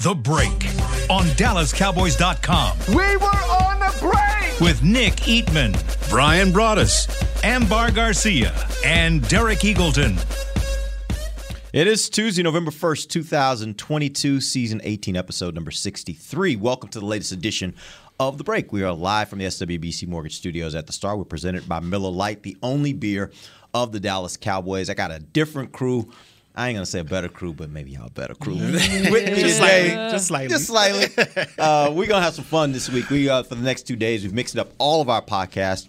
The Break on DallasCowboys.com. We were on the break! With Nick Eatman, Bryan Broaddus, Ambar Garcia, and Derek Eagleton. It is Tuesday, November 1st, 2022, season 18, episode number 63. Welcome to the latest edition of The Break. We are live from the SWBC Mortgage Studios at the Star. We're presented by Miller Lite, the only beer of the Dallas Cowboys. I got a different crew. I ain't gonna say a better crew, but maybe y'all a better crew. With me just today, slightly, just slightly, just slightly. Uh, we're gonna have some fun this week. We uh, for the next two days, we've mixed up all of our podcasts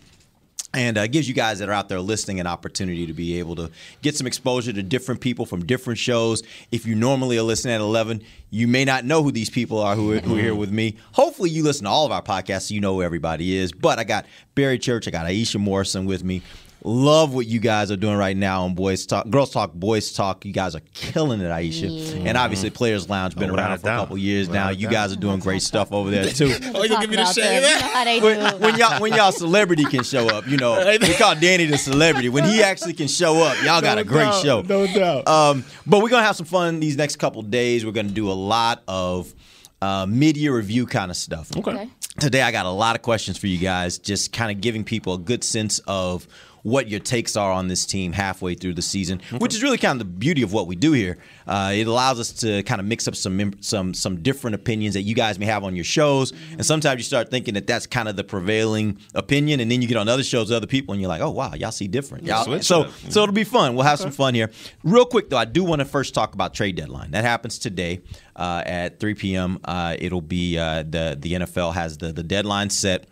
and uh, gives you guys that are out there listening an opportunity to be able to get some exposure to different people from different shows. If you normally are listening at 11, you may not know who these people are who are, who are here with me. Hopefully, you listen to all of our podcasts so you know who everybody is. But I got Barry Church, I got Iisha Morrison with me. Love what you guys are doing right now on Boys Talk, Girls Talk, Boys Talk. You guys are killing it, Iisha. Yeah. And obviously, Players Lounge been oh, around for a couple years without now. You guys are doing great stuff over there too. oh, you gonna give me the shade? When, when, y'all when y'all celebrity can show up, you know we call Danny the celebrity. When he actually can show up, y'all got no a great doubt, show. No doubt. Um, but we're gonna have some fun these next couple days. We're gonna do a lot of uh, media review kind of stuff. Okay. Today I got a lot of questions for you guys, just kind of giving people a good sense of what your takes are on this team halfway through the season, okay. which is really kind of the beauty of what we do here. Uh, it allows us to kind of mix up some some some different opinions that you guys may have on your shows, and sometimes you start thinking that that's kind of the prevailing opinion, and then you get on other shows with other people, and you're like, oh wow, y'all see different. Y'all, so so it'll be fun. We'll have okay. some fun here. Real quick though, I do want to first talk about trade deadline. That happens today uh, at 3 p.m. Uh, it'll be uh, the the NFL has the the deadline set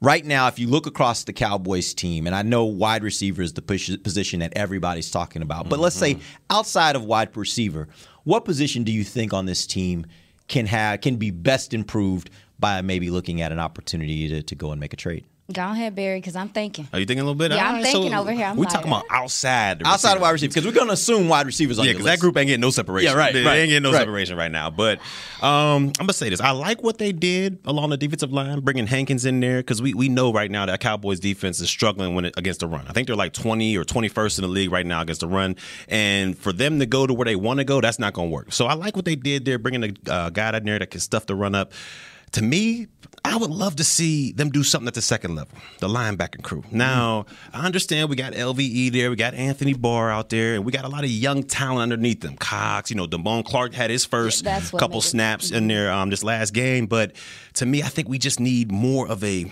right now, if you look across the Cowboys team, and I know wide receiver is the position that everybody's talking about, but mm-hmm. let's say mm-hmm. outside of wide receiver, what position do you think on this team can have can be best improved by maybe looking at an opportunity to, to go and make a trade? Go ahead, Barry, because I'm thinking. Are you thinking a little bit? Yeah, I'm thinking so over here. I'm we like, talking about outside. outside of wide receivers because we're going to assume wide receivers on yeah, because that group ain't getting no separation. Yeah, right. They, right, ain't getting no right. separation right now. But um, I'm gonna say this: I like what they did along the defensive line, bringing Hankins in there because we we know right now that Cowboys defense is struggling when it, against the run. I think they're like 20 or 21st in the league right now against the run, and for them to go to where they want to go, that's not going to work. So I like what they did there, bringing a uh, guy in there that can stuff the run up to me, I would love to see them do something at the second level, the linebacking crew. Now, I understand we got LVE there, we got Anthony Barr out there, and we got a lot of young talent underneath them. Cox, you know, Damone Clark had his first yeah, couple snaps mm-hmm. in there um, this last game, but to me, I think we just need more of a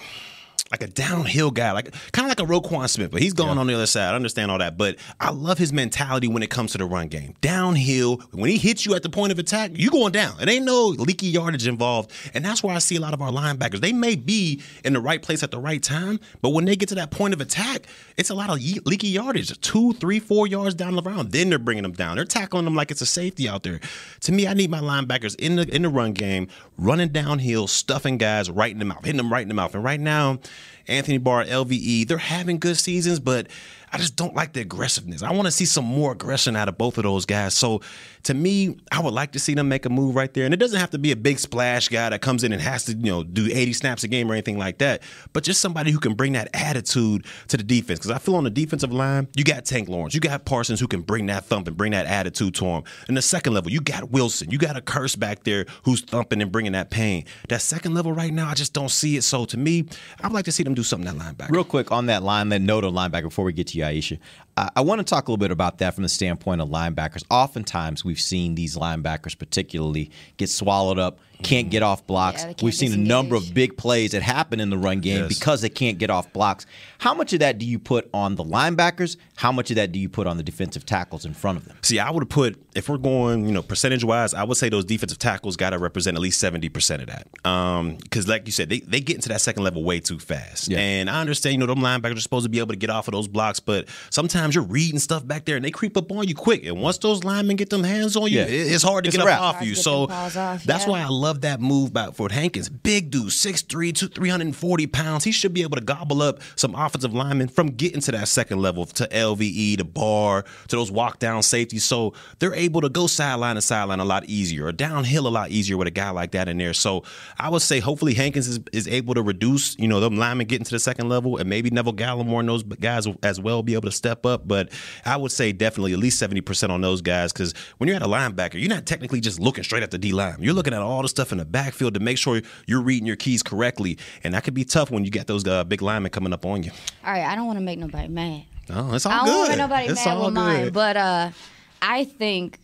like a downhill guy, like kind of like a Roquan Smith, but he's going yeah. on the other side. I understand all that, but I love his mentality when it comes to the run game. Downhill, when he hits you at the point of attack, you going down. It ain't no leaky yardage involved, and that's where I see a lot of our linebackers. They may be in the right place at the right time, but when they get to that point of attack, it's a lot of leaky yardage, two, three, four yards down the round. Then they're bringing them down. They're tackling them like it's a safety out there. To me, I need my linebackers in the in the run game, running downhill, stuffing guys right in the mouth, hitting them right in the mouth. And right now. Anthony Barr, LVE, they're having good seasons, but I just don't like the aggressiveness. I want to see some more aggression out of both of those guys. So to me, I would like to see them make a move right there. And it doesn't have to be a big splash guy that comes in and has to, you know, do 80 snaps a game or anything like that, but just somebody who can bring that attitude to the defense. Because I feel on the defensive line, you got Tank Lawrence, you got Parsons who can bring that thump and bring that attitude to him. And the second level, you got Wilson, you got a curse back there who's thumping and bringing that pain. That second level right now, I just don't see it. So to me, I'd like to see them do something that linebacker. Real quick on that line, that note on linebacker before we get to Iisha. I want to talk a little bit about that from the standpoint of linebackers. Oftentimes, we've seen these linebackers, particularly, get swallowed up can't get off blocks. Yeah, We've seen disengage. a number of big plays that happen in the run game Yes. because they can't get off blocks. How much of that do you put on the linebackers? How much of that do you put on the defensive tackles in front of them? See, I would have put if we're going, you know, percentage wise, I would say those defensive tackles got to represent at least seventy percent of that. Um, because, like you said, they, they get into that second level way too fast. Yeah. And I understand, you know, them linebackers are supposed to be able to get off of those blocks, but sometimes you're reading stuff back there and they creep up on you quick. And once those linemen get them hands on you, Yeah. it's hard to It's get up off Hard to you. So off, that's yeah. why I love love that move by Ford Hankins. Big dude, 6'3", two- 340 pounds. He should be able to gobble up some offensive linemen from getting to that second level to LVE, to Barr, to those walk down safeties. So they're able to go sideline to sideline a lot easier or downhill a lot easier with a guy like that in there. So I would say hopefully Hankins is, is able to reduce, you know, them linemen getting to the second level and maybe Neville Gallimore and those guys as well be able to step up. But I would say definitely at least 70% on those guys because when you're at a linebacker, you're not technically just looking straight at the D line. You're looking at all the stuff in the backfield to make sure you're reading your keys correctly. And that could be tough when you get those uh, big linemen coming up on you. All right, I don't want to make nobody mad. Oh, it's all I don't want to make nobody it's mad all with good. mine, but uh, I think.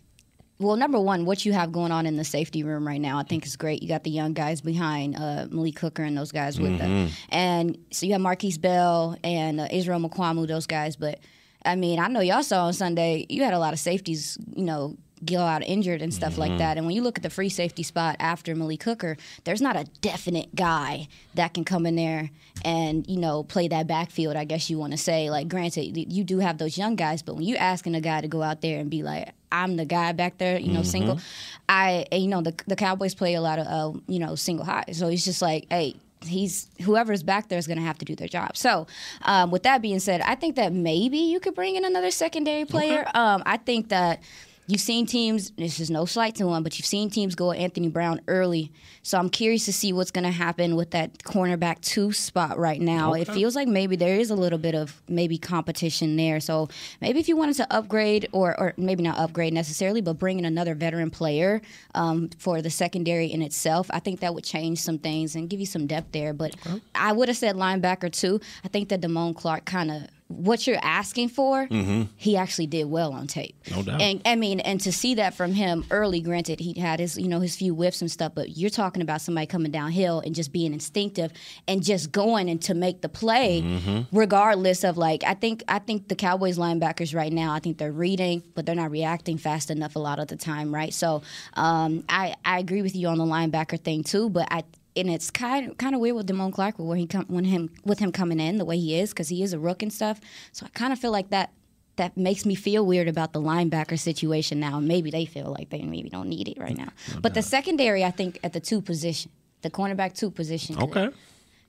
Well, number one, what you have going on in the safety room right now, I think is great. You got the young guys behind uh, Malik Hooker and those guys with Mm-hmm. them, and so you have Markquese Bell and uh, Israel Mukuamu, those guys. But I mean, I know y'all saw on Sunday, you had a lot of safeties, you know, go out injured and stuff Mm-hmm. like that. And when you look at the free safety spot after Malik Hooker, there's not a definite guy that can come in there and you know play that backfield. I guess you want to say. Like, granted, you do have those young guys, but when you're asking a guy to go out there and be like, I'm the guy back there, you know, single. I, you know, the the Cowboys play a lot of, uh, you know, single high. So it's just like, hey, he's whoever's back there is going to have to do their job. So, um, with that being said, I think that maybe you could bring in another secondary player. Um, I think that. You've seen teams, this is no slight to them, but you've seen teams go Anthony Brown early. So I'm curious to see what's going to happen with that cornerback two spot right now. It feels like maybe there is a little bit of maybe competition there. So maybe if you wanted to upgrade, or, or maybe not upgrade necessarily, but bring in another veteran player um, for the secondary in itself, I think that would change some things and give you some depth there. But I would have said linebacker too. I think that Damone Clark kind of what you're asking for, he actually did well on tape. No doubt. And I mean, and to see that from him early, granted, he had his, you know, his few whiffs and stuff, but you're talking about somebody coming downhill and just being instinctive and just going and to make the play, regardless of like, I think, I think the Cowboys linebackers right now, I think they're reading, but they're not reacting fast enough a lot of the time, right? So, um, I, I agree with you on the linebacker thing too, but I, and it's kind of, kind of weird with Damone Clark where he come when him with him coming in the way he is because he is a rook and stuff. So I kind of feel like that that makes me feel weird about the linebacker situation now. And maybe they feel like they maybe don't need it right now. but the secondary, I think, at the two position, the cornerback two position, could, Okay.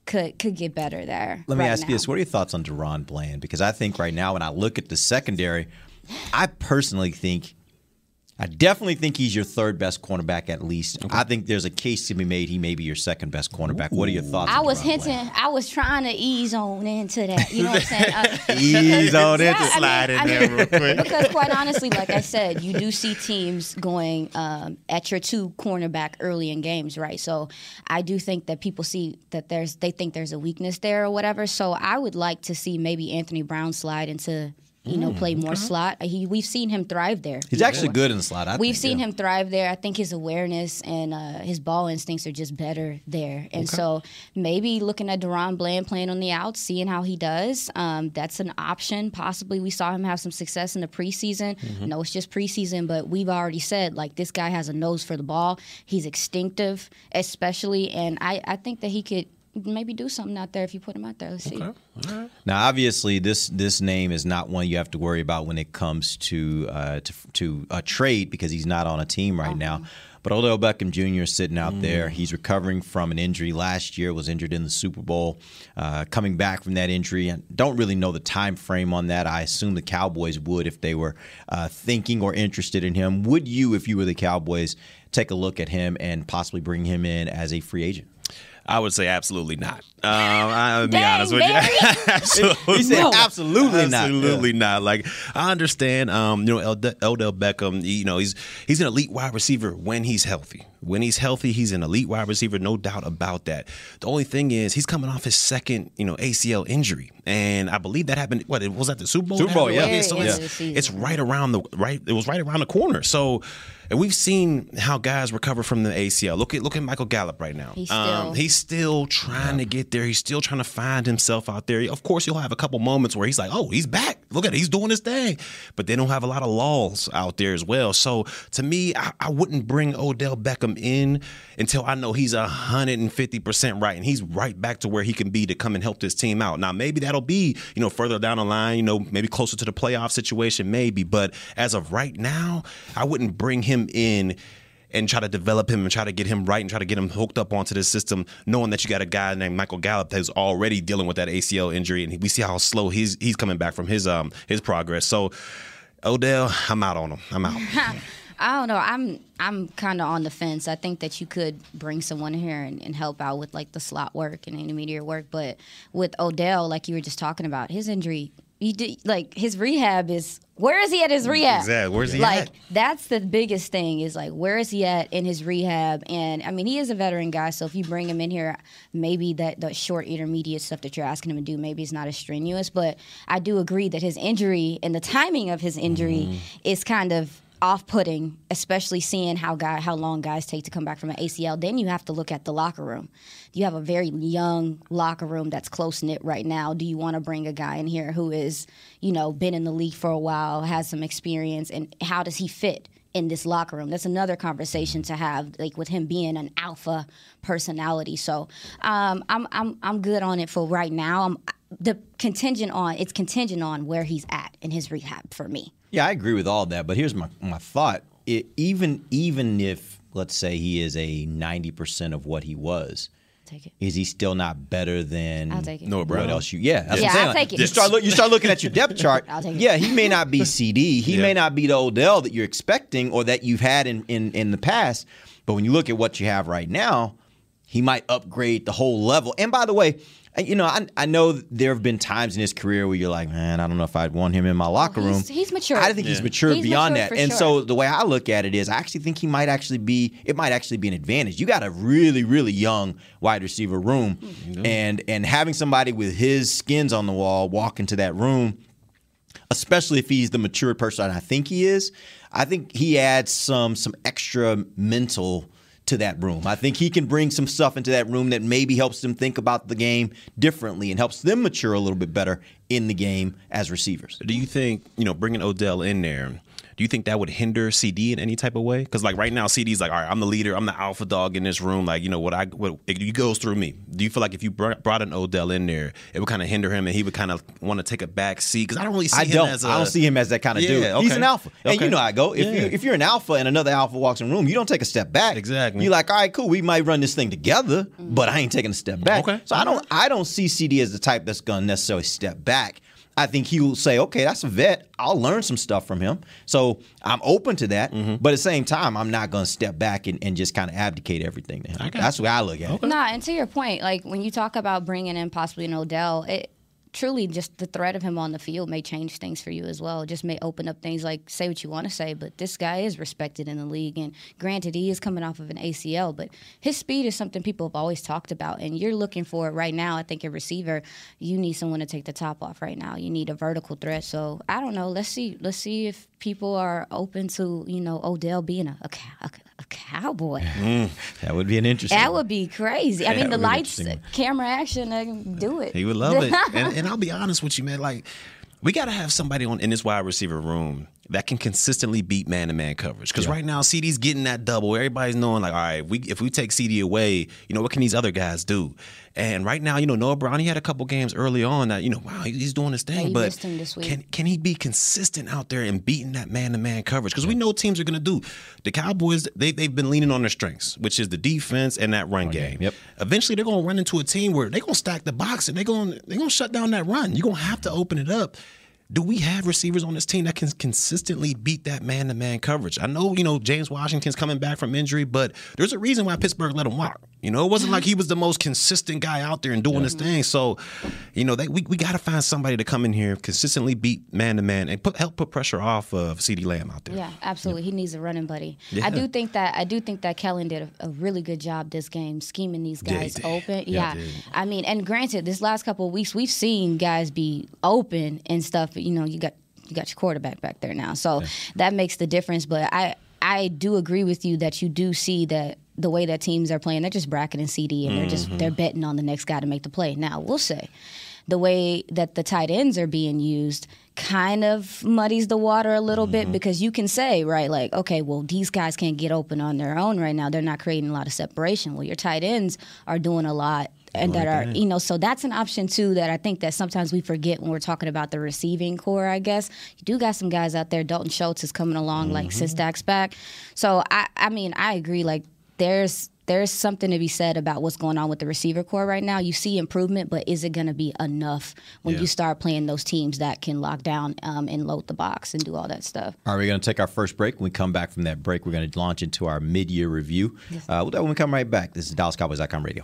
could could get better there. Let me ask now. you this: What are your thoughts on DaRon Bland? Because I think right now, when I look at the secondary, I personally think, I definitely think he's your third best cornerback at least. I think there's a case to be made he may be your second best cornerback. What are your thoughts? I on was hinting. Bland? I was trying to ease on into that. You know what I'm saying? Uh, Ease on Yeah, into I mean- Slide in I there mean, real quick. because quite honestly, like I said, you do see teams going um, at your two cornerback early in games, right? So I do think that people see that there's they think there's a weakness there or whatever. So I would like to see maybe Anthony Brown slide into you know play more slot. He we've seen him thrive there. He's actually good in the slot. I We've think, seen yeah. him thrive there. I think his awareness and uh, his ball instincts are just better there. And so maybe looking at DaRon Bland playing on the outs, seeing how he does, um, that's an option. Possibly we saw him have some success in the preseason. Mm-hmm. No, it's just preseason, but we've already said like this guy has a nose for the ball. He's instinctive, especially, and I, I think that he could maybe do something out there if you put him out there. Let's see. Now, obviously, this this name is not one you have to worry about when it comes to uh, to, to a trade because he's not on a team right now. But Odell Beckham Jr. is sitting out there. He's recovering from an injury last year. Was injured in the Super Bowl. Uh, coming back from that injury, I don't really know the time frame on that. I assume the Cowboys would if they were uh, thinking or interested in him. Would you, if you were the Cowboys, take a look at him and possibly bring him in as a free agent? I would say absolutely not. Um, I'll be honest with you. Absolutely He said not. absolutely not. Absolutely not. Like I understand, um, you know, Elde- Odell Beckham. You know, he's he's an elite wide receiver when he's healthy. When he's healthy, he's an elite wide receiver, no doubt about that. The only thing is, he's coming off his second, you know, ACL injury, and I believe that happened. What it was at the Super Bowl. Super Bowl, It happened? yeah. So Very it's, end of the season. it's right around the right. It was right around the corner. So. And we've seen how guys recover from the ACL. Look at look at Michael Gallup right now. He's Um, still- he's still trying to get there. He's still trying to find himself out there. Of course, you'll have a couple moments where he's like, "Oh, he's back. Look at it. He's doing his thing." But they don't have a lot of lulls out there as well. So to me, I, I wouldn't bring Odell Beckham in until I know he's hundred and fifty percent right, and he's right back to where he can be to come and help this team out. Now, maybe that'll be you know further down the line. You know, maybe closer to the playoff situation, maybe. But as of right now, I wouldn't bring him in and try to develop him and try to get him right and try to get him hooked up onto this system, knowing that you got a guy named Michael Gallup that's already dealing with that ACL injury, and we see how slow he's he's coming back from his um his progress. So Odell, I'm out on him. I'm out. I don't know. I'm I'm kind of on the fence. I think that you could bring someone here and, and help out with like the slot work and intermediate work, but with Odell, like you were just talking about, his injury, you like his rehab is where is he at his rehab? Exactly. Where's he like, at? that's the biggest thing is like where is he at in his rehab? And I mean, he is a veteran guy, so if you bring him in here, maybe that the short intermediate stuff that you're asking him to do, maybe it's not as strenuous. But I do agree that his injury and the timing of his injury Mm-hmm. is kind of off-putting, especially seeing how guy how long guys take to come back from an ACL. Then you have to look at the locker room. You have a very young locker room that's close knit right now. Do you want to bring a guy in here who is, you know, been in the league for a while, has some experience, and how does he fit? in this locker room. That's another conversation to have, like with him being an alpha personality. So um, I'm I'm I'm good on it for right now. I'm the contingent on it's contingent on where he's at in his rehab for me. Yeah, I agree with all that, but here's my my thought. It, even even if let's say he is a ninety percent of what he was, Take it. is he still not better than I'll take it. Noah Brown. what else you? Yeah, that's Yeah, what I'm saying. I'll take it. You start look, you start looking at your depth chart. I'll take it. Yeah, he may not be CeeDee. He Yeah. may not be the Odell that you're expecting or that you've had in, in in the past. But when you look at what you have right now, he might upgrade the whole level. And by the way. You know, I, I know there have been times in his career where you're like, man, I don't know if I'd want him in my locker room. he's- he's matured. I think he's matured He's beyond matured that. And sure. so the way I look at it is, I actually think he might actually be. It might actually be an advantage. You got a really, really young wide receiver room, mm-hmm. and and having somebody with his skins on the wall walk into that room, especially if he's the matured person I think he is, I think he adds some some extra mental to that room. I think he can bring some stuff into that room that maybe helps them think about the game differently and helps them mature a little bit better in the game as receivers. Do you think you know bringing Odell in there? Do you think that would hinder CeeDee in any type of way? Because like right now, CeeDee's like, all right, I'm the leader, I'm the alpha dog in this room. Like you know what I what it goes through me. Do you feel like if you brought brought an Odell in there, it would kind of hinder him and he would kind of want to take a back seat? Because I don't really see I him don't. as a, I don't see him as that kind of Yeah, dude. He's an alpha, and you know how I go. If Yeah. you if you're an alpha and another alpha walks in the room, you don't take a step back. Exactly. You're like, all right, cool. We might run this thing together, but I ain't taking a step back. Okay. So I don't. I don't see CeeDee as the type that's gonna necessarily step back. I think he will say, okay, that's a vet. I'll learn some stuff from him. So I'm open to that. Mm-hmm. But at the same time, I'm not going to step back and, and just kind of abdicate everything to him. That's the way I look at it. Nah, and to your point, like when you talk about bringing in possibly an Odell, it truly just the threat of him on the field may change things for you as well. It just may open up things like say what you want to say, but this guy is respected in the league. And granted, he is coming off of an ACL, but his speed is something people have always talked about. And you're looking for it right now. I think a receiver, you need someone to take the top off right now. You need a vertical threat. So I don't know. Let's see. Let's see if people are open to you know Odell being a a, cow- a, cowboy. Mm, that would be an interesting. That would be crazy. I mean, the that would be lights, camera action, they can do it. He would love it. and, and I'll be honest with you, man. Like, we got to have somebody on in this wide receiver room that can consistently beat man to man coverage. Because right now, CeeDee's getting that double. Everybody's knowing, like, all right, if we, if we take CeeDee away, you know, what can these other guys do? And right now, you know, Noah Brown, he had a couple games early on that, you know, wow, he's doing his thing. you but missed him this week. can can he be consistent out there and beating that man to man coverage? Because we know teams are going to do. The Cowboys, they, they've been leaning on their strengths, which is the defense and that run game. Yep. Eventually, they're going to run into a team where they're going to stack the box and they're going they're going to shut down that run. You're going to have to open it up. Do we have receivers on this team that can consistently beat that man to man coverage? I know, you know, James Washington's coming back from injury, but there's a reason why Pittsburgh let him walk. You know, it wasn't like mm-hmm. he was the most consistent guy out there and doing this thing. So, you know, they, we, we got to find somebody to come in here, consistently beat man to man, and put help put pressure off of CeeDee Lamb out there. Yeah, absolutely. He needs a running buddy. I do think that I do think that Kellen did a, a really good job this game scheming these guys open. Yeah, Yeah. I mean, and granted, this last couple of weeks we've seen guys be open and stuff. But, you know, you got you got your quarterback back there now, so that makes the difference. But I I do agree with you that you do see that the way that teams are playing, they're just bracketing CeeDee and they're just they're betting on the next guy to make the play. Now we'll say the way that the tight ends are being used kind of muddies the water a little bit because you can say right like okay well these guys can't get open on their own right now they're not creating a lot of separation well your tight ends are doing a lot and that are you know so that's an option too that I think that sometimes we forget when we're talking about the receiving corps. I guess you do got some guys out there. Dalton Schultz is coming along like since Dak's back. So I I mean I agree. Like there's there's something to be said about what's going on with the receiver corps right now. You see improvement, but is it going to be enough when Yeah. you start playing those teams that can lock down um, and load the box and do all that stuff? All right, we're going to take our first break. When we come back from that break, we're going to launch into our mid-year review. Uh, we'll do that when we come right back. This is DallasCowboys.com radio.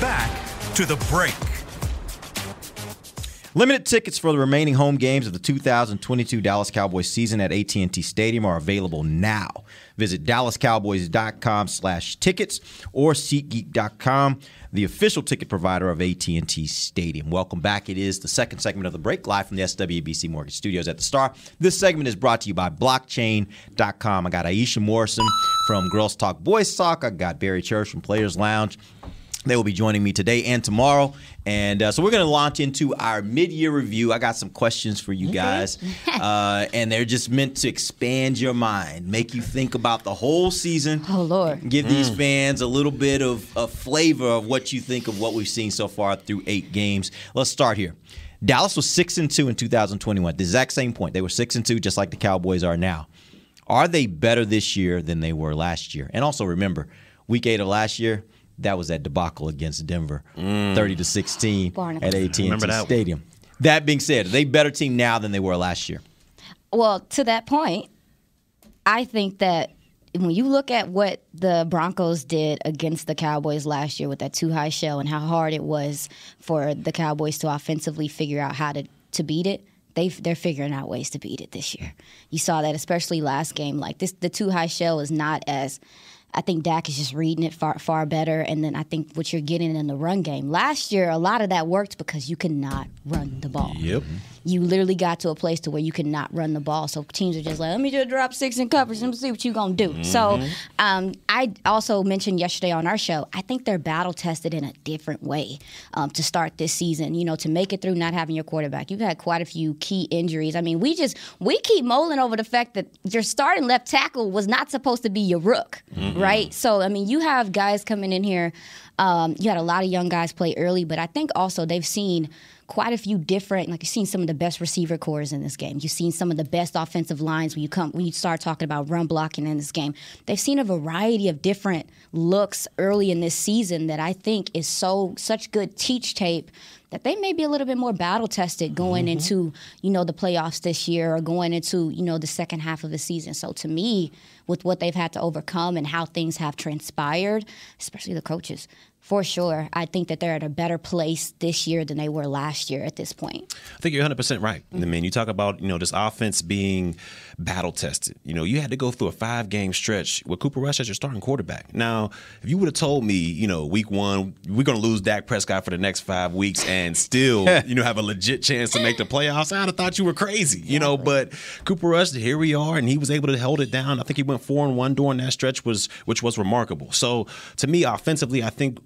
Back to the break. Limited tickets for the remaining home games of the 2022 Dallas Cowboys season at AT&T Stadium are available now. Visit dallascowboys.com/tickets or SeatGeek.com, the official ticket provider of AT&T Stadium. Welcome back. It is the second segment of the break, live from the SWBC Mortgage Studios at the Star. This segment is brought to you by Blockchain.com. I got Iisha Morrison from Girls Talk Boys Talk. I got Barry Church from Players Lounge. They will be joining me today and tomorrow. And uh, so we're going to launch into our mid year review. I got some questions for you guys, uh, and they're just meant to expand your mind, make you think about the whole season. Oh, Lord. Give these fans a little bit of a flavor of what you think of what we've seen so far through eight games. Let's start here. Dallas was 6 and 2 in 2021. The exact same point. They were 6 and 2, just like the Cowboys are now. Are they better this year than they were last year? And also remember, week eight of last year, that was that debacle against Denver, mm. thirty to sixteen Barnacle. at AT&T Remember that one. Stadium. That being said, they better team now than they were last year? Well, to that point, I think that when you look at what the Broncos did against the Cowboys last year with that two high shell and how hard it was for the Cowboys to offensively figure out how to, to beat it, they they're figuring out ways to beat it this year. You saw that especially last game. Like this, the two high shell is not as. I think Dak is just reading it far far better, and then I think what you're getting in the run game. Last year, a lot of that worked because you cannot run the ball. Yep. You literally got to a place to where you could not run the ball. So teams are just like, let me just drop six and in coverage and see what you gonna do. So Mhm. um, I also mentioned yesterday on our show, I think they're battle tested in a different way um, to start this season. You know, to make it through not having your quarterback. You've had quite a few key injuries. I mean, we just we keep mulling over the fact that your starting left tackle was not supposed to be your rook, Mhm. right? So I mean, you have guys coming in here. Um, you had a lot of young guys play early, but I think also they've seen quite a few different like you've seen some of the best receiver cores in this game. You've seen some of the best offensive lines when you come when you start talking about run blocking in this game. They've seen a variety of different looks early in this season that I think is so such good teach tape that they may be a little bit more battle tested going mm-hmm. into, you know, the playoffs this year or going into, you know, the second half of the season. So to me, with what they've had to overcome and how things have transpired, especially the coaches, for sure, I think that they're at a better place this year than they were last year at this point. I think you're 100 percent right. Mm-hmm. I mean, you talk about you know this offense being battle tested. You know, you had to go through a five game stretch with Cooper Rush as your starting quarterback. Now, if you would have told me, you know, week one we're going to lose Dak Prescott for the next five weeks and still you know have a legit chance to make the playoffs, I'd have thought you were crazy. You know, but Cooper Rush, here we are, and he was able to hold it down. I think he went four and one during that stretch was which was remarkable. So to me, offensively, I think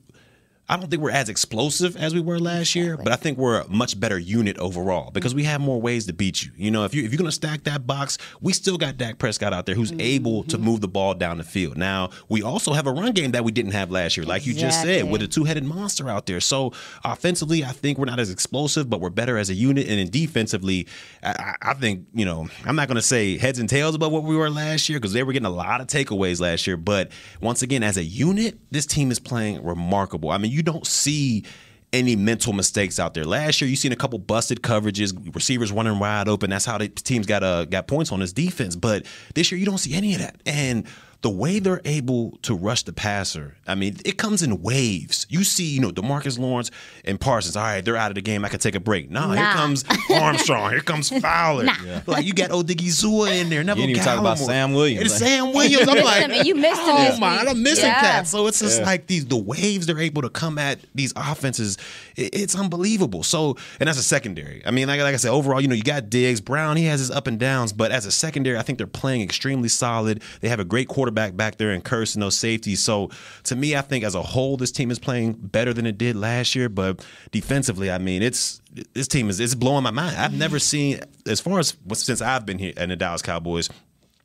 I don't think we're as explosive as we were last year, but I think we're a much better unit overall because we have more ways to beat you. You know, if you if you're gonna stack that box, we still got Dak Prescott out there who's mm-hmm. able to move the ball down the field. Now we also have a run game that we didn't have last year, like you just said, with a two headed monster out there. So offensively, I think we're not as explosive, but we're better as a unit. And then defensively, I, I I think you know I'm not gonna say heads and tails about what we were last year because they were getting a lot of takeaways last year. But once again, as a unit, this team is playing remarkable. I mean, you don't see any mental mistakes out there. Last year, you seen a couple busted coverages, receivers running wide open. That's how the teams got uh, got points on this defense. But this year, you don't see any of that. And the way they're able to rush the passer, I mean, it comes in waves. You see, you know, Demarcus Lawrence and Parsons. All right, they're out of the game. I can take a break. No, here comes Armstrong. Here comes Fowler. Nah. Yeah. Like you got Odighizuwa in there. Neville You didn't even talk about Sam Williams. And Sam Williams. I'm like, missed him. You missed him oh my. I'm missing Yeah. Cat. So it's just Yeah. like these the waves they're able to come at these offenses. it- it's unbelievable. So and that's a secondary, I mean, like, like I said, overall, you know, you got Diggs, Brown. He has his up and downs, but as a secondary, I think they're playing extremely solid. They have a great quarterback back there and Kearse and those safeties. So to me, I think as a whole, this team is playing better than it did last year. But defensively, I mean, it's this team is it's blowing my mind. I've never seen as far as since I've been here in the Dallas Cowboys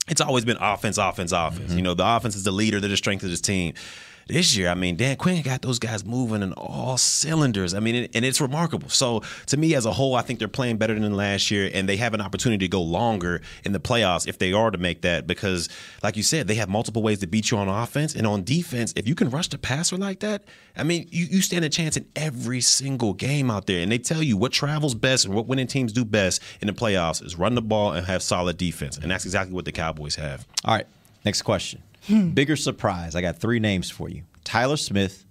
it's always been offense, offense, offense. Mm-hmm. You know, the offense is the leader, they're the strength of this team. This year, I mean, Dan Quinn got those guys moving in all cylinders. I mean, and- it's remarkable. So, to me, as a whole, I think they're playing better than last year, and they have an opportunity to go longer in the playoffs if they are to make that. Because, like you said, they have multiple ways to beat you on offense and on defense. If you can rush the passer like that, I mean, you, you stand a chance in every single game out there. And they tell you what travels best and what winning teams do best in the playoffs is run the ball and have solid defense. And that's exactly what the Cowboys have. All right, next question. Hmm. Bigger surprise. I got three names for you: Tyler Smith,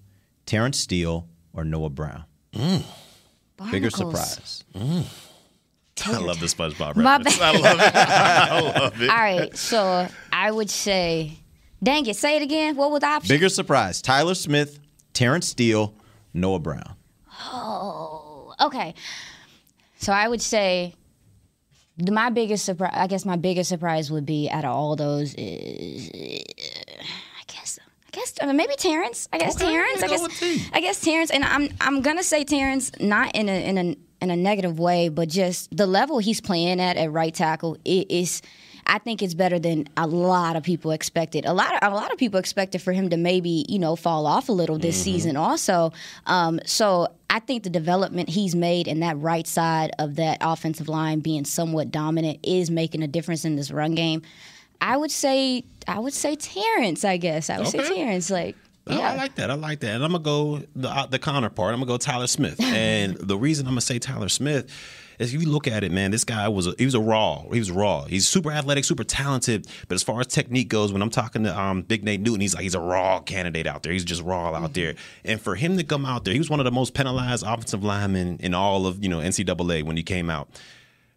Terrence Steele, or Noah Brown. Hmm. Bigger Barnacles. surprise. Hmm. I love the SpongeBob My reference. I love it. I love it. All right, so I would say, dang it, say it again. What was the option? Bigger surprise: Tyler Smith, Terrence Steele, Noah Brown. Oh, okay. So I would say the- my biggest surprise. I guess my biggest surprise would be out of all those is, I guess, I guess uh, maybe Terrence. I guess Okay, Terrence. I guess. I guess Terrence. And I'm I'm gonna say Terrence, not in a in a in a negative way, but just the level he's playing at at right tackle it is. I think it's better than a lot of people expected. A lot of a lot of people expected for him to maybe you know fall off a little this season also. Um, so I think the development he's made in that right side of that offensive line being somewhat dominant is making a difference in this run game. I would say I would say Terrence. I guess I would say Terrence. Like I- yeah. I like that. I like that. And I'm gonna go the uh, the counterpart. I'm gonna go Tyler Smith. and the reason I'm gonna say Tyler Smith if you look at it, man, this guy was a, he was a raw. He was raw. He's super athletic, super talented. But as far as technique goes, when I'm talking to um, Big Nate Newton, he's like he's a raw candidate out there. He's just raw out there. And for him to come out there, he was one of the most penalized offensive linemen in all of you know NCAA when he came out.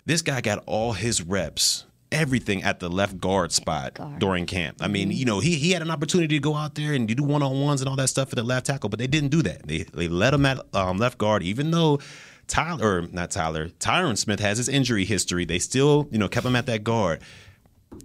This guy got all his reps, everything at the left guard spot during camp. I mean, you know, he he had an opportunity to go out there and do one on ones and all that stuff at the left tackle, but they didn't do that. They they let him at um, left guard, even though. Tyler, or not Tyler, Tyron Smith has his injury history. They still, you know, kept him at that guard.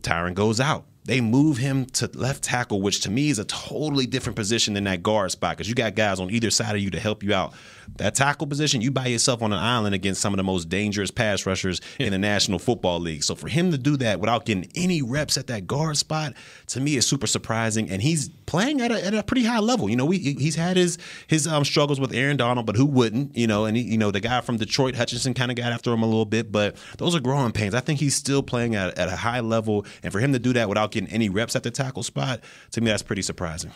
Tyron goes out. They move him to left tackle, which to me is a totally different position than that guard spot because you got guys on either side of you to help you out. That tackle position, you by yourself on an island against some of the most dangerous pass rushers in the National Football League. So for him to do that without getting any reps at that guard spot, to me is super surprising. And he's playing at a, at a pretty high level. You know, we, he's had his his um, struggles with Aaron Donald, but who wouldn't? You know, and he, you know the guy from Detroit, Hutchinson, kind of got after him a little bit, but those are growing pains. I think he's still playing at, at a high level, and for him to do that without getting any reps at the tackle spot, to me that's pretty surprising.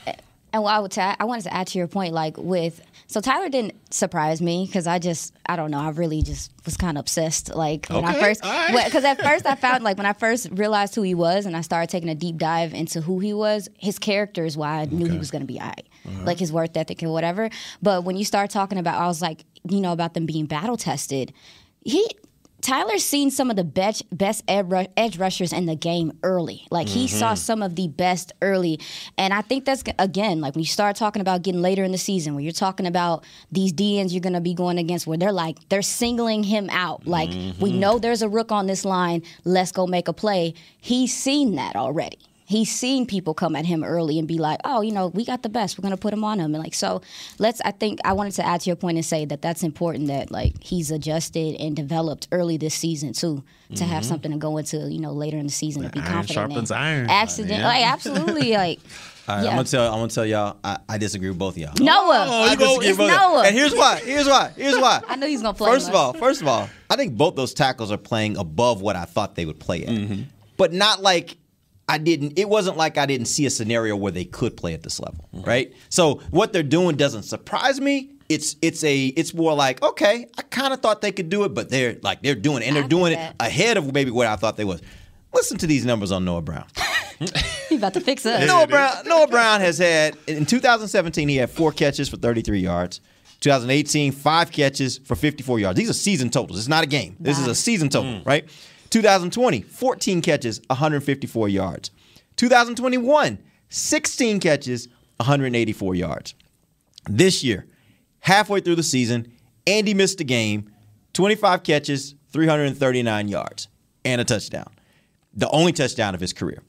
And what I would ta- I wanted to add to your point, like with so Tyler didn't surprise me because I just I don't know I really just was kind of obsessed. Like when I first all right. because at first I found like when I first realized who he was and I started taking a deep dive into who he was, his character is why I knew he was going to be alright, uh-huh. like his work ethic and whatever. But when you start talking about, I was like, you know, about them being battle tested. He Tyler's seen some of the best best edge rushers in the game early. Like he saw Mhm. some of the best early, and I think that's again like when you start talking about getting later in the season, when you're talking about these DNs you're going to be going against, where they're like they're singling him out. Like we Mhm. know there's a rook on this line, let's go make a play. He's seen that already. He's seen people come at him early and be like, "Oh, you know, we got the best. We're gonna put him on him." And like, so let's. I think I wanted to add to your point and say that that's important that like he's adjusted and developed early this season too to have Mhm. something to go into you know later in the season to be Iron confident sharpens in. iron. Accident, Yeah. like absolutely, like All right, yeah. I'm gonna tell. I'm gonna tell y'all. I, I disagree with both of y'all. Noah. I you go- disagree with both of y'all. Noah. And here's why. Here's why. Here's why. I know he's gonna play. First of all, first of all, I think both those tackles are playing above what I thought they would play at, Mm-hmm. but not like I didn't. It wasn't like I didn't see a scenario where they could play at this level, Mm-hmm. right? So what they're doing doesn't surprise me. It's it's a it's more like okay, I kind of thought they could do it, but they're like they're doing it, and they're doing it ahead of maybe what I thought they was. Listen to these numbers on Noah Brown. he about to fix us. Noah Brown, Noah Brown has had in 2017 he had four catches for 33 yards. 2018 five catches for 54 yards. These are season totals. It's not a game. This is a season total, right? 2020 14 catches, 154 yards. 2021 16 catches, 184 yards. This year, halfway through the season, Andy missed a game, 25 catches, 339 yards, and a touchdown. The only touchdown of his career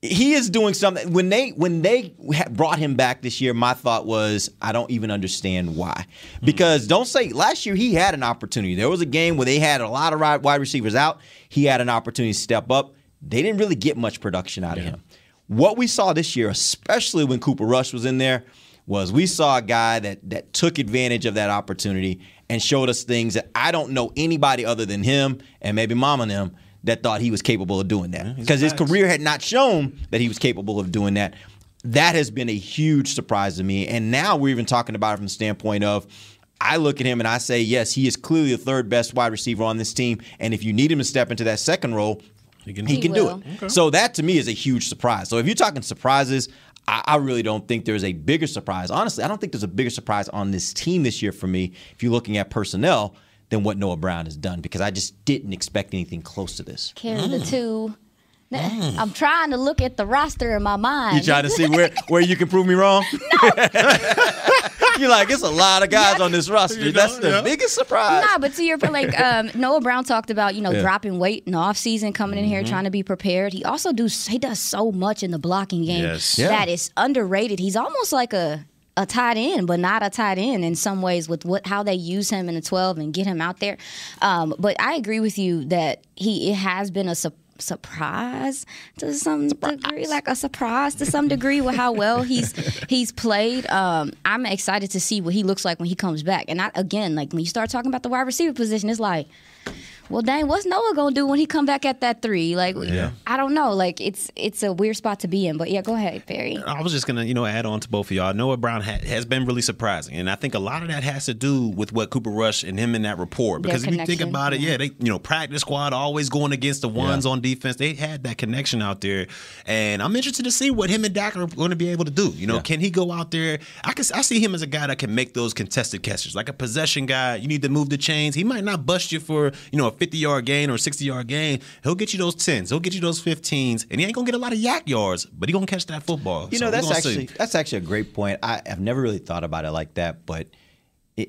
he is doing something. When they when they brought him back this year my thought was i don't even understand why. Hmm. Because don't say last year he had an opportunity. There was a game where they had a lot of wide receivers out. He had an opportunity to step up. They didn't really get much production out of him. What we saw this year especially when cooper rush was in there was we saw a guy that that took advantage of that opportunity and showed us things that i don't know anybody other than him and maybe mom and them that thought he was capable of doing that because his career had not shown that he was capable of doing that. That has been a huge surprise to me. And now we're even talking about it from the standpoint of I look at him and I say, yes, he is clearly the third best wide receiver on this team. And if you need him to step into that second role, he can, He do will. it. Okay. So that to me is a huge surprise. So if you're talking surprises, I, I really don't think there's a bigger surprise. Honestly, I don't think there's a bigger surprise on this team this year for me. If you're looking at personnel, than what Noah Brown has done because I just didn't expect anything close to this. Carry the two. I'm trying to look at the roster in my mind. You trying to see where, where you can prove me wrong? No. You're like, it's a lot of guys on this roster. That's the biggest surprise. Nah, but to your point, like um, Noah Brown talked about, you know, Yeah. dropping weight in the off season, coming in here Mhm. trying to be prepared. He also do he does so much in the blocking game Yes. Yeah. that is underrated. He's almost like a a tight end, but not a tight end in some ways with what how they use him in the twelve and get him out there. Um, but I agree with you that he it has been a su- surprise to some degree, like a surprise to some degree with how well he's he's played. Um, I'm excited to see what he looks like when he comes back. And I, again, like when you start talking about the wide receiver position, it's like. Well, dang, what's Noah gonna do when he come back at that three? Like, Yeah. I don't know. Like, it's it's a weird spot to be in. But yeah, go ahead, Barry. I was just gonna, you know, add on to both of y'all. Noah Brown ha- has been really surprising, and I think a lot of that has to do with what Cooper Rush and him in that rapport. Their Because if you think about it, yeah. yeah, they, you know, practice squad always going against the ones on defense. They had that connection out there, and I'm interested to see what him and Dak are going to be able to do. You know, can he go out there? I can, I see him as a guy that can make those contested catches, like a possession guy. You need to move the chains. He might not bust you for you know a 50 yard gain or 60 yard gain. He'll get you those 10s. He'll get you those 15s, and he ain't gonna get a lot of YAC yards, but he gonna catch that football. You So know, that's gonna see. actually that's actually a great point. I, I've never really thought about it like that, but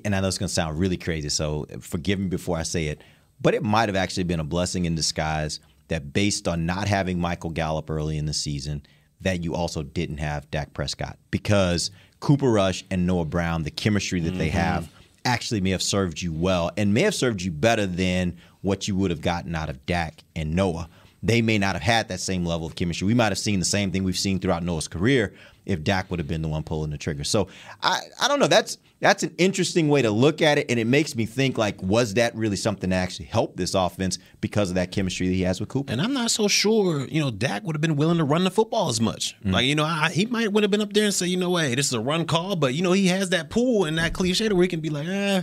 and I know it's going to sound really crazy, so forgive me before I say it, but it might have actually been a blessing in disguise that based on not having Michael Gallup early in the season, that you also didn't have Dak Prescott because Cooper Rush and Noah Brown, the chemistry that they Mhm. have, actually may have served you well and may have served you better than what you would have gotten out of Dak and Noah. They may not have had that same level of chemistry. We might have seen the same thing we've seen throughout Noah's career if Dak would have been the one pulling the trigger. So I, I don't know. That's that's an interesting way to look at it, and it makes me think like, was that really something that actually helped this offense because of that chemistry that he has with Cooper? And I'm not so sure, you know, Dak would have been willing to run the football as much. Like, you know, I, he might would have been up there and say, you know, hey, this is a run call, but you know, he has that pool and that cliche to where he can be like, eh,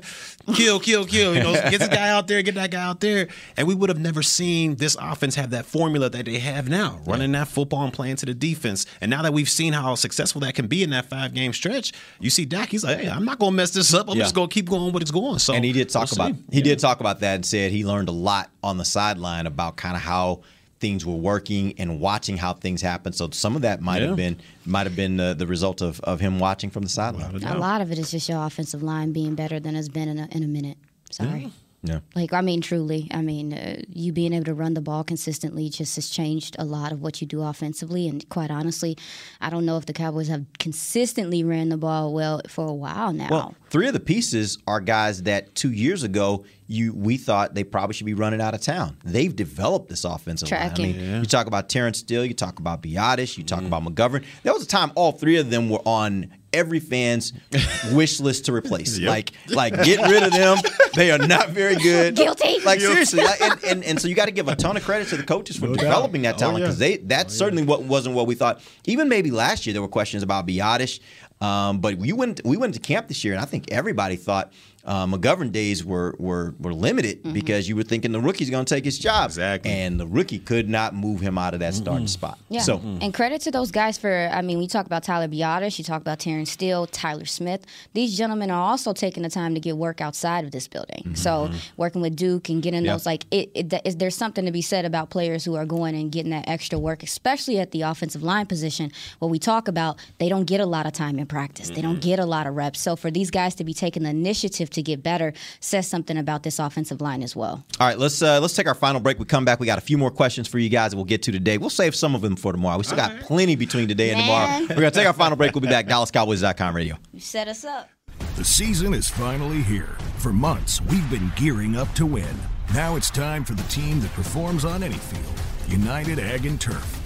kill, kill, kill. You know, get this guy out there, get that guy out there, and we would have never seen this offense have that formula that they have now, running that football and playing to the defense. And now that we've seen how successful that can be in that five game stretch, you see Dak, he's like, hey, I'm not gonna mess this up. I'm Yeah. just gonna keep going what it's going. So and he did talk we'll about see. he did talk about that and said he learned a lot on the sideline about kind of how things were working and watching how things happen. So some of that might Yeah. have been might have been the, the result of, of him watching from the sideline. A lot of it is just your offensive line being better than it's been in a, in a minute. Sorry. Yeah. Like, I mean, truly, I mean, uh, you being able to run the ball consistently just has changed a lot of what you do offensively. And quite honestly, I don't know if the Cowboys have consistently ran the ball well for a while now. Well, three of the pieces are guys that two years ago you we thought they probably should be running out of town. They've developed this offensive line. I Tracking. mean, you talk about Terrence Steele, you talk about Biadasz, you talk about McGovern. There was a time all three of them were on every fan's wish list to replace. Yep. Like, like get rid of them. They are not very good. Guilty. Like Guilty. seriously, like, and, and and so you got to give a ton of credit to the coaches for No doubt. developing that Oh, talent yeah. because they that's certainly what wasn't what we thought. Even maybe last year there were questions about Biadasz, um, but we went we went to camp this year and I think everybody thought uh, McGovern days were were were limited Mm-hmm. because you were thinking the rookie's going to take his job, exactly, and the rookie could not move him out of that starting spot. Yeah. So And credit to those guys for, I mean, we talk about Tyler Biadasz, you talk about Terrence Steele, Tyler Smith. These gentlemen are also taking the time to get work outside of this building. So working with Duke and getting Yeah. those, like, it, it, th- is, there's something to be said about players who are going and getting that extra work, especially at the offensive line position. What we talk about, they don't get a lot of time in practice. They don't get a lot of reps. So for these guys to be taking the initiative to get better says something about this offensive line as well. All right, let's uh, let's take our final break. We come back. We got a few more questions for you guys that we'll get to today. We'll save some of them for tomorrow. We still got plenty between today and tomorrow. We're gonna take our final break. We'll be back. DallasCowboys.com radio. You set us up. The season is finally here. For months, we've been gearing up to win. Now it's time for the team that performs on any field United Ag and Turf.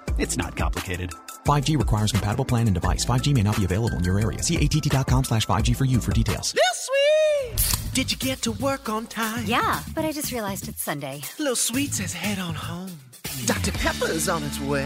It's not complicated. 5G requires compatible plan and device. 5G may not be available in your area. See att.com slash 5G for you for details. Lil Sweet! Did you get to work on time? Yeah, but I just realized it's Sunday. Little Sweet says head on home. Dr. Pepper's on its way.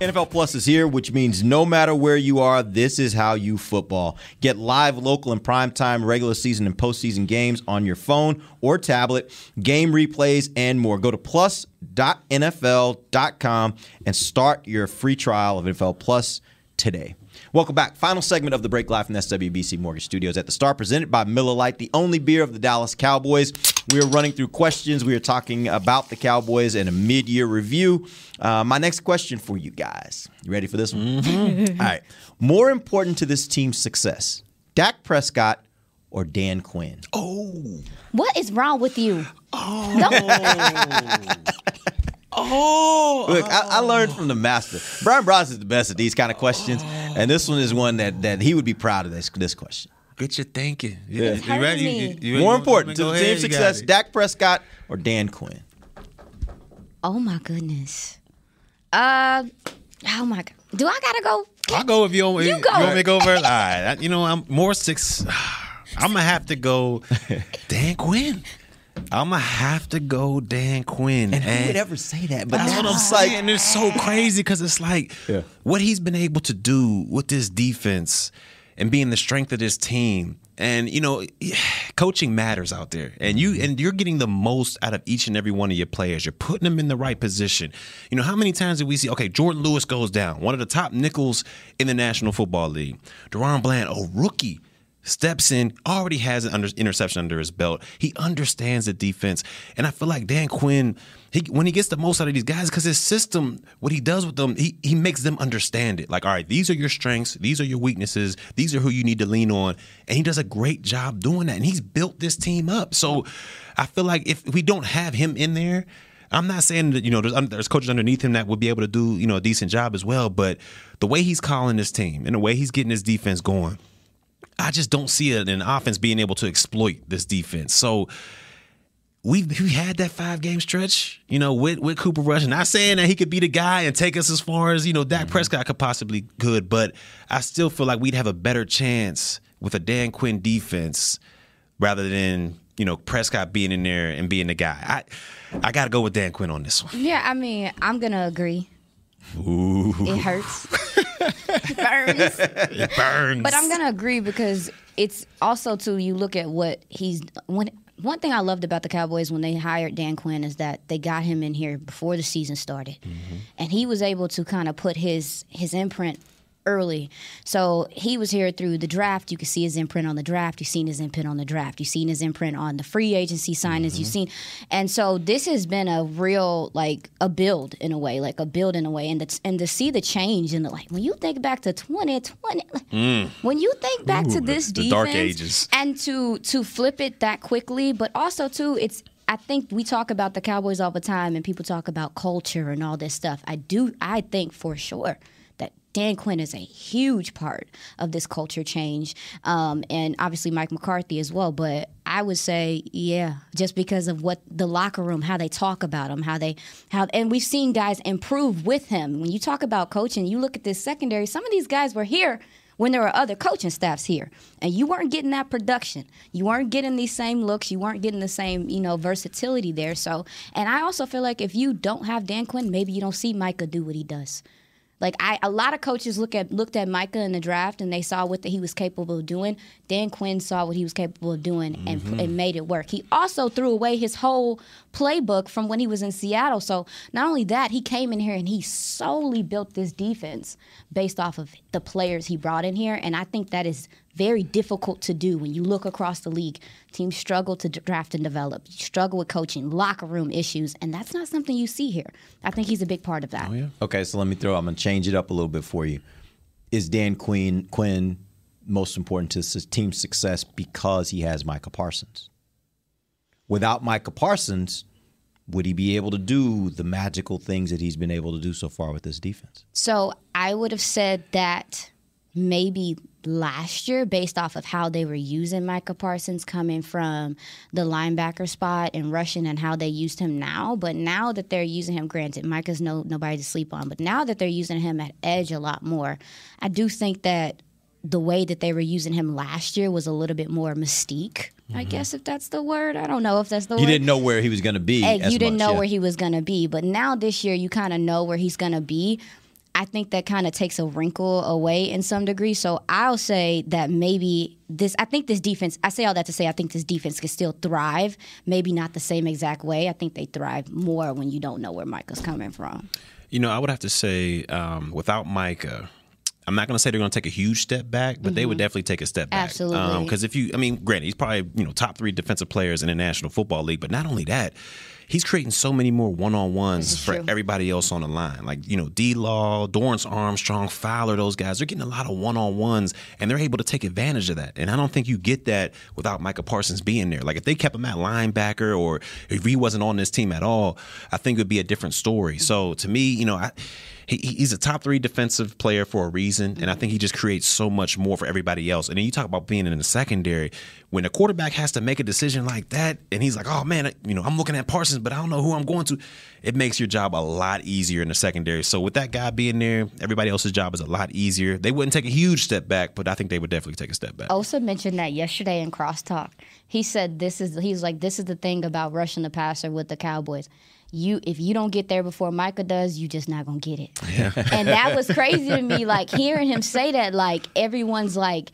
NFL Plus is here, which means no matter where you are, this is how you football. Get live, local, and primetime regular season and postseason games on your phone or tablet, game replays, and more. Go to plus.nfl.com and start your free trial of NFL Plus today. Welcome back. Final segment of the break live from SWBC Mortgage Studios at the Star, presented by Miller Lite, the only beer of the Dallas Cowboys. We are running through questions. We are talking about the Cowboys and a mid-year review. Uh, my next question for you guys. You ready for this one? All right. More important to this team's success, Dak Prescott or Dan Quinn? Oh. What is wrong with you? Oh. Oh, look, I, I learned from the master. Bryan Broaddus is the best at these kind of questions, and this one is one that, that he would be proud of this this question. Get you thinking. Yeah. You, you ready? You- you- you More important to Go the ahead, team's success, it. Dak Prescott or Dan Quinn? Oh my goodness. Uh, oh my god. Do I gotta go? I'll go if you want, You you go. want me to go first. All right. You know, I'm more six. I'm gonna have to go Dan Quinn. I'm gonna have to go Dan Quinn. And who would ever say that? But oh, that's what I'm saying. like- and it's so crazy because it's like Yeah. what he's been able to do with this defense and being the strength of this team. And you know, coaching matters out there, and you mm-hmm. and you're getting the most out of each and every one of your players. You're putting them in the right position. You know, how many times did we see? Okay, Jourdan Lewis goes down, one of the top nickels in the National Football League. DaRon Bland, a rookie, steps in, already has an under, interception under his belt. He understands the defense, and I feel like Dan Quinn, he when he gets the most out of these guys, because his system, what he does with them, he he makes them understand it. Like, all right, these are your strengths, these are your weaknesses, these are who you need to lean on, and he does a great job doing that. And he's built this team up. So I feel like if we don't have him in there. I'm not saying that you know there's, there's coaches underneath him that would be able to do you know a decent job as well, but the way he's calling this team and the way he's getting his defense going, I just don't see it an offense being able to exploit this defense. So we we had that five game stretch, you know, with with Cooper Rush. Not saying that he could be the guy and take us as far as you know Dak mm-hmm. Prescott could possibly could, but I still feel like we'd have a better chance with a Dan Quinn defense rather than you know Prescott being in there and being the guy. I I got to go with Dan Quinn on this one. Yeah, I mean, I'm gonna agree. Ooh, It hurts. it burns. it burns. But I'm gonna agree because it's also too. You look at what he's when. One thing I loved about the Cowboys when they hired Dan Quinn is that they got him in here before the season started, mm-hmm. and he was able to kind of put his his imprint early. So he was here through the draft. You can see his imprint on the draft. You've seen his imprint on the draft. You've seen his imprint on the free agency signings. You've mm-hmm. seen, and so this has been a real like a build in a way, like a build in a way, and the, and to see the change in the like when you think back to 2020. Mm. When you think back to this the defense, dark ages. and to to flip it that quickly, but also too, it's. I think we talk about the Cowboys all the time, and people talk about culture and all this stuff. I do. I think for sure Dan Quinn is a huge part of this culture change, um, and obviously Mike McCarthy as well. But I would say, yeah, just because of what the locker room, how they talk about him, how they, how, and we've seen guys improve with him. When you talk about coaching, you look at this secondary. Some of these guys were here when there were other coaching staffs here and you weren't getting that production you weren't getting these same looks you weren't getting the same you know versatility there so and i also feel like if you don't have dan quinn maybe you don't see micah do what he does like I, a lot of coaches look at looked at Micah in the draft and they saw what the, he was capable of doing. Dan Quinn saw what he was capable of doing and, Mhm. and made it work. He also threw away his whole playbook from when he was in Seattle. So not only that, he came in here and he solely built this defense based off of the players he brought in here. And I think that is very difficult to do when you look across the league. Teams struggle to draft and develop, you struggle with coaching, locker room issues, and that's not something you see here. I think he's a big part of that. Oh, okay, so let me throw. I'm gonna change it up a little bit for you. Is Dan Quinn Quinn most important to his team's success because he has Micah Parsons? Without Micah Parsons, would he be able to do the magical things that he's been able to do so far with this defense? So I would have said that maybe last year based off of how they were using Micah Parsons coming from the linebacker spot and rushing and how they used him now. But now that they're using him, granted, Micah's no nobody to sleep on, but now that they're using him at edge a lot more, I do think that the way that they were using him last year was a little bit more mystique. I mm-hmm. guess if that's the word. I don't know if that's the You word. You didn't know where he was going to be. Hey, you didn't much, know yeah. where he was going to be, but now this year you kind of know where he's going to be. I think that kind of takes a wrinkle away in some degree. So I'll say that maybe this. I think this defense. I say all that to say I think this defense can still thrive. Maybe not the same exact way. I think they thrive more when you don't know where Micah's coming from. You know, I would have to say, um, without Micah, I'm not going to say they're going to take a huge step back, but they would definitely take a step back. Um, Absolutely. Because if you, I mean, granted, he's probably you know top three defensive players in the National Football League, but not only that. He's creating so many more one-on-ones for everybody else on the line. Like, you know, D-Law, Dorance Armstrong, Fowler, those guys, they're getting a lot of one-on-ones and they're able to take advantage of that. And I don't think you get that without Micah Parsons being there. Like if they kept him at linebacker or if he wasn't on this team at all, I think it would be a different story. So to me, you know, I he, he's a top three defensive player for a reason, and I think he just creates so much more for everybody else. And then you talk about being in the secondary when a quarterback has to make a decision like that, and he's like, "Oh man, you know, I'm looking at Parsons, but I don't know who I'm going to." It makes your job a lot easier in the secondary. So with that guy being there, everybody else's job is a lot easier. They wouldn't take a huge step back, but I think they would definitely take a step back. Also mentioned that yesterday in crosstalk. He said this is he's like this is the thing about rushing the passer with the Cowboys. You if you don't get there before Micah does, you just not gonna get it. and that was crazy to me. Like hearing him say that, like everyone's like,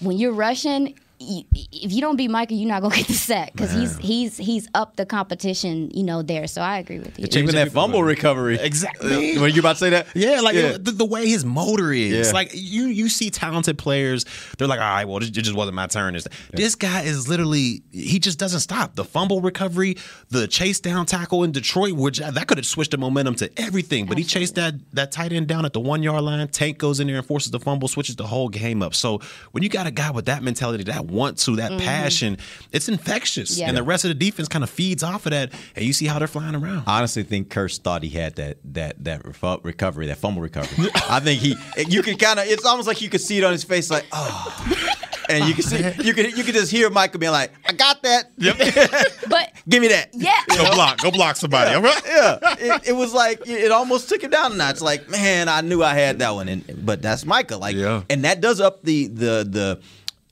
when you're rushing, you, if you don't beat Micah, you're not gonna get the sack because he's he's he's up the competition, you know. There, so I agree with you. Even that fumble recovery. Exactly. Uh, Were you about to say that? Yeah, like Yeah. The, the way his motor is. Yeah. Like you you see talented players, they're like, all right, well, this, it just wasn't my turn. This, this guy is literally he just doesn't stop. The fumble recovery, the chase down tackle in Detroit, which that could have switched the momentum to everything. But he chased that that tight end down at the one yard line. Tank goes in there and forces the fumble, switches the whole game up. So when you got a guy with that mentality, that want to, that Mhm. passion, it's infectious. Yeah. And the rest of the defense kind of feeds off of that. And you see how they're flying around. I honestly think Kearse thought he had that that that refu- recovery, that fumble recovery. I think he, you can kind of, it's almost like you could see it on his face, like, oh, and you can see, you can, you can just hear Micah being like, I got that. but give me that. Yeah. Go block. Go block somebody. Yeah, all right? yeah. It, it was like it almost took him down a notch. Like, man, I knew I had that one, and but that's Micah. Like, yeah. and that does up the the the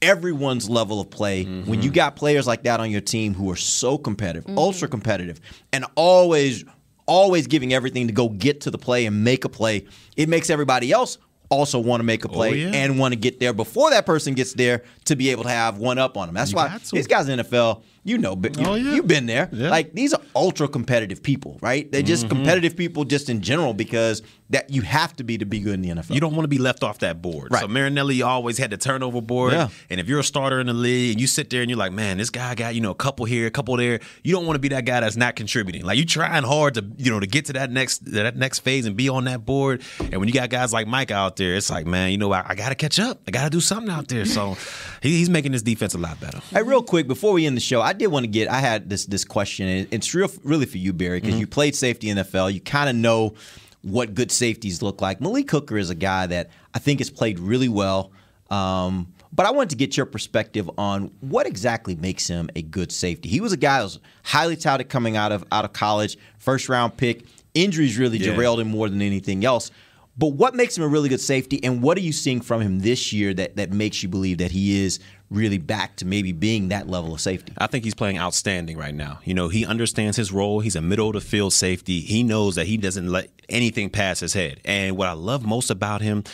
everyone's level of play when you mm-hmm. got players like that on your team who are so competitive, mm-hmm. ultra competitive, and always always giving everything to go get to the play and make a play. It makes everybody else also want to make a oh, play yeah. and want to get there before that person gets there to be able to have one up on them. That's You why these guys in the NFL, you know, but you, Oh, yeah. you've been there. Yeah. Like these are ultra competitive people, right? They're just Mhm. competitive people just in general because that you have to be to be good in the NFL. You don't want to be left off that board. Right. So Marinelli always had the turnover board. Yeah. And if you're a starter in the league and you sit there and you're like, man, this guy got, you know, a couple here, a couple there, you don't want to be that guy that's not contributing. Like you're trying hard to, you know, to get to that next that next phase and be on that board. And when you got guys like Mike out there, it's like, man, you know, I, I gotta catch up. I gotta do something out there. So he, he's making this defense a lot better. Hey, real quick before we end the show, I did want to get. I had this this question, and it's real, really for you, Barry, because you played safety in the NFL. You kind of know what good safeties look like. Malik Hooker is a guy that I think has played really well. Um, but I wanted to get your perspective on what exactly makes him a good safety. He was a guy that was highly touted coming out of out of college, first round pick. Injuries really Yeah. derailed him more than anything else. But what makes him a really good safety, and what are you seeing from him this year that, that makes you believe that he is really back to maybe being that level of safety? I think he's playing outstanding right now. You know, he understands his role. He's a middle of the field safety. He knows that he doesn't let anything pass his head. And what I love most about him,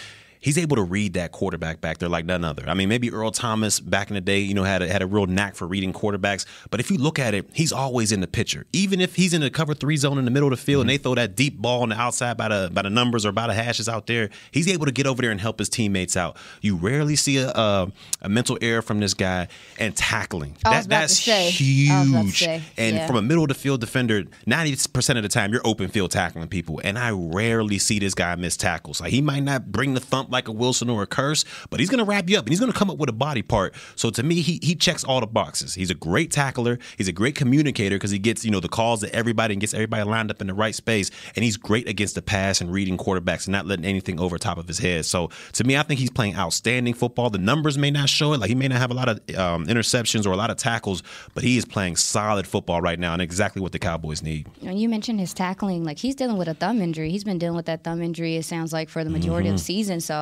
he's able to read that quarterback back there like none other. I mean, maybe Earl Thomas back in the day, you know, had a, had a real knack for reading quarterbacks. But if you look at it, he's always in the picture. Even if he's in the cover three zone in the middle of the field and they mm-hmm. throw that deep ball on the outside by the by the numbers or by the hashes out there, he's able to get over there and help his teammates out. You rarely see a a, a mental error from this guy and tackling. I was about to that's say. huge. I was about to say, And yeah. from a middle of the field defender, 90% of the time you're open field tackling people. And I rarely see this guy miss tackles. Like he might not bring the thump like a Wilson or a Kearse, but he's going to wrap you up and he's going to come up with a body part. So to me, he he checks all the boxes. He's a great tackler. He's a great communicator because he gets you know the calls to everybody and gets everybody lined up in the right space. And he's great against the pass and reading quarterbacks and not letting anything over top of his head. So to me, I think he's playing outstanding football. The numbers may not show it. Like he may not have a lot of um, interceptions or a lot of tackles, but he is playing solid football right now and exactly what the Cowboys need. And you mentioned his tackling. Like he's dealing with a thumb injury. He's been dealing with that thumb injury. It sounds like for the majority of the season. So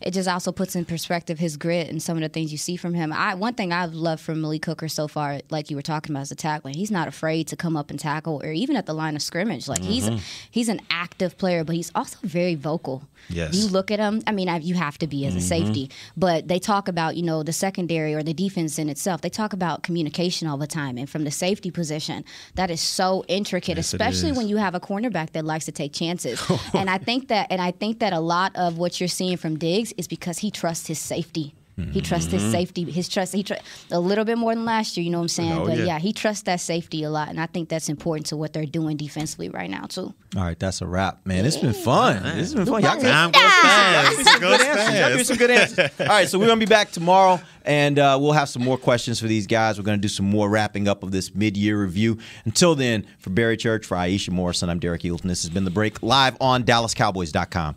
it just also puts in perspective his grit and some of the things you see from him. I one thing I've loved from Malik Hooker so far, like you were talking about, is the tackling. He's not afraid to come up and tackle, or even at the line of scrimmage. Like Mhm. he's he's an active player, but he's also very vocal. Yes. You look at him. I mean, I, you have to be as a Mhm. safety, but they talk about you know the secondary or the defense in itself. They talk about communication all the time, and from the safety position, that is so intricate, Yes, especially when you have a cornerback that likes to take chances. and I think that, and I think that a lot of what you're seeing from Diggs is because he trusts his safety. He trusts his safety. His trust. He tr- a little bit more than last year. You know what I'm saying? Oh, but yeah. yeah, he trusts that safety a lot, and I think that's important to what they're doing defensively right now too. All right, that's a wrap, man. It's been fun. This has been fun. Y'all Time got- goes fast. Y'all some good Goes answers. Y'all give some good answers. All right, so we're gonna be back tomorrow, and uh, we'll have some more questions for these guys. We're gonna do some more wrapping up of this mid-year review. Until then, for Barry Church, for Iisha Morrison, I'm Derek Eagleton. This has been the break live on DallasCowboys.com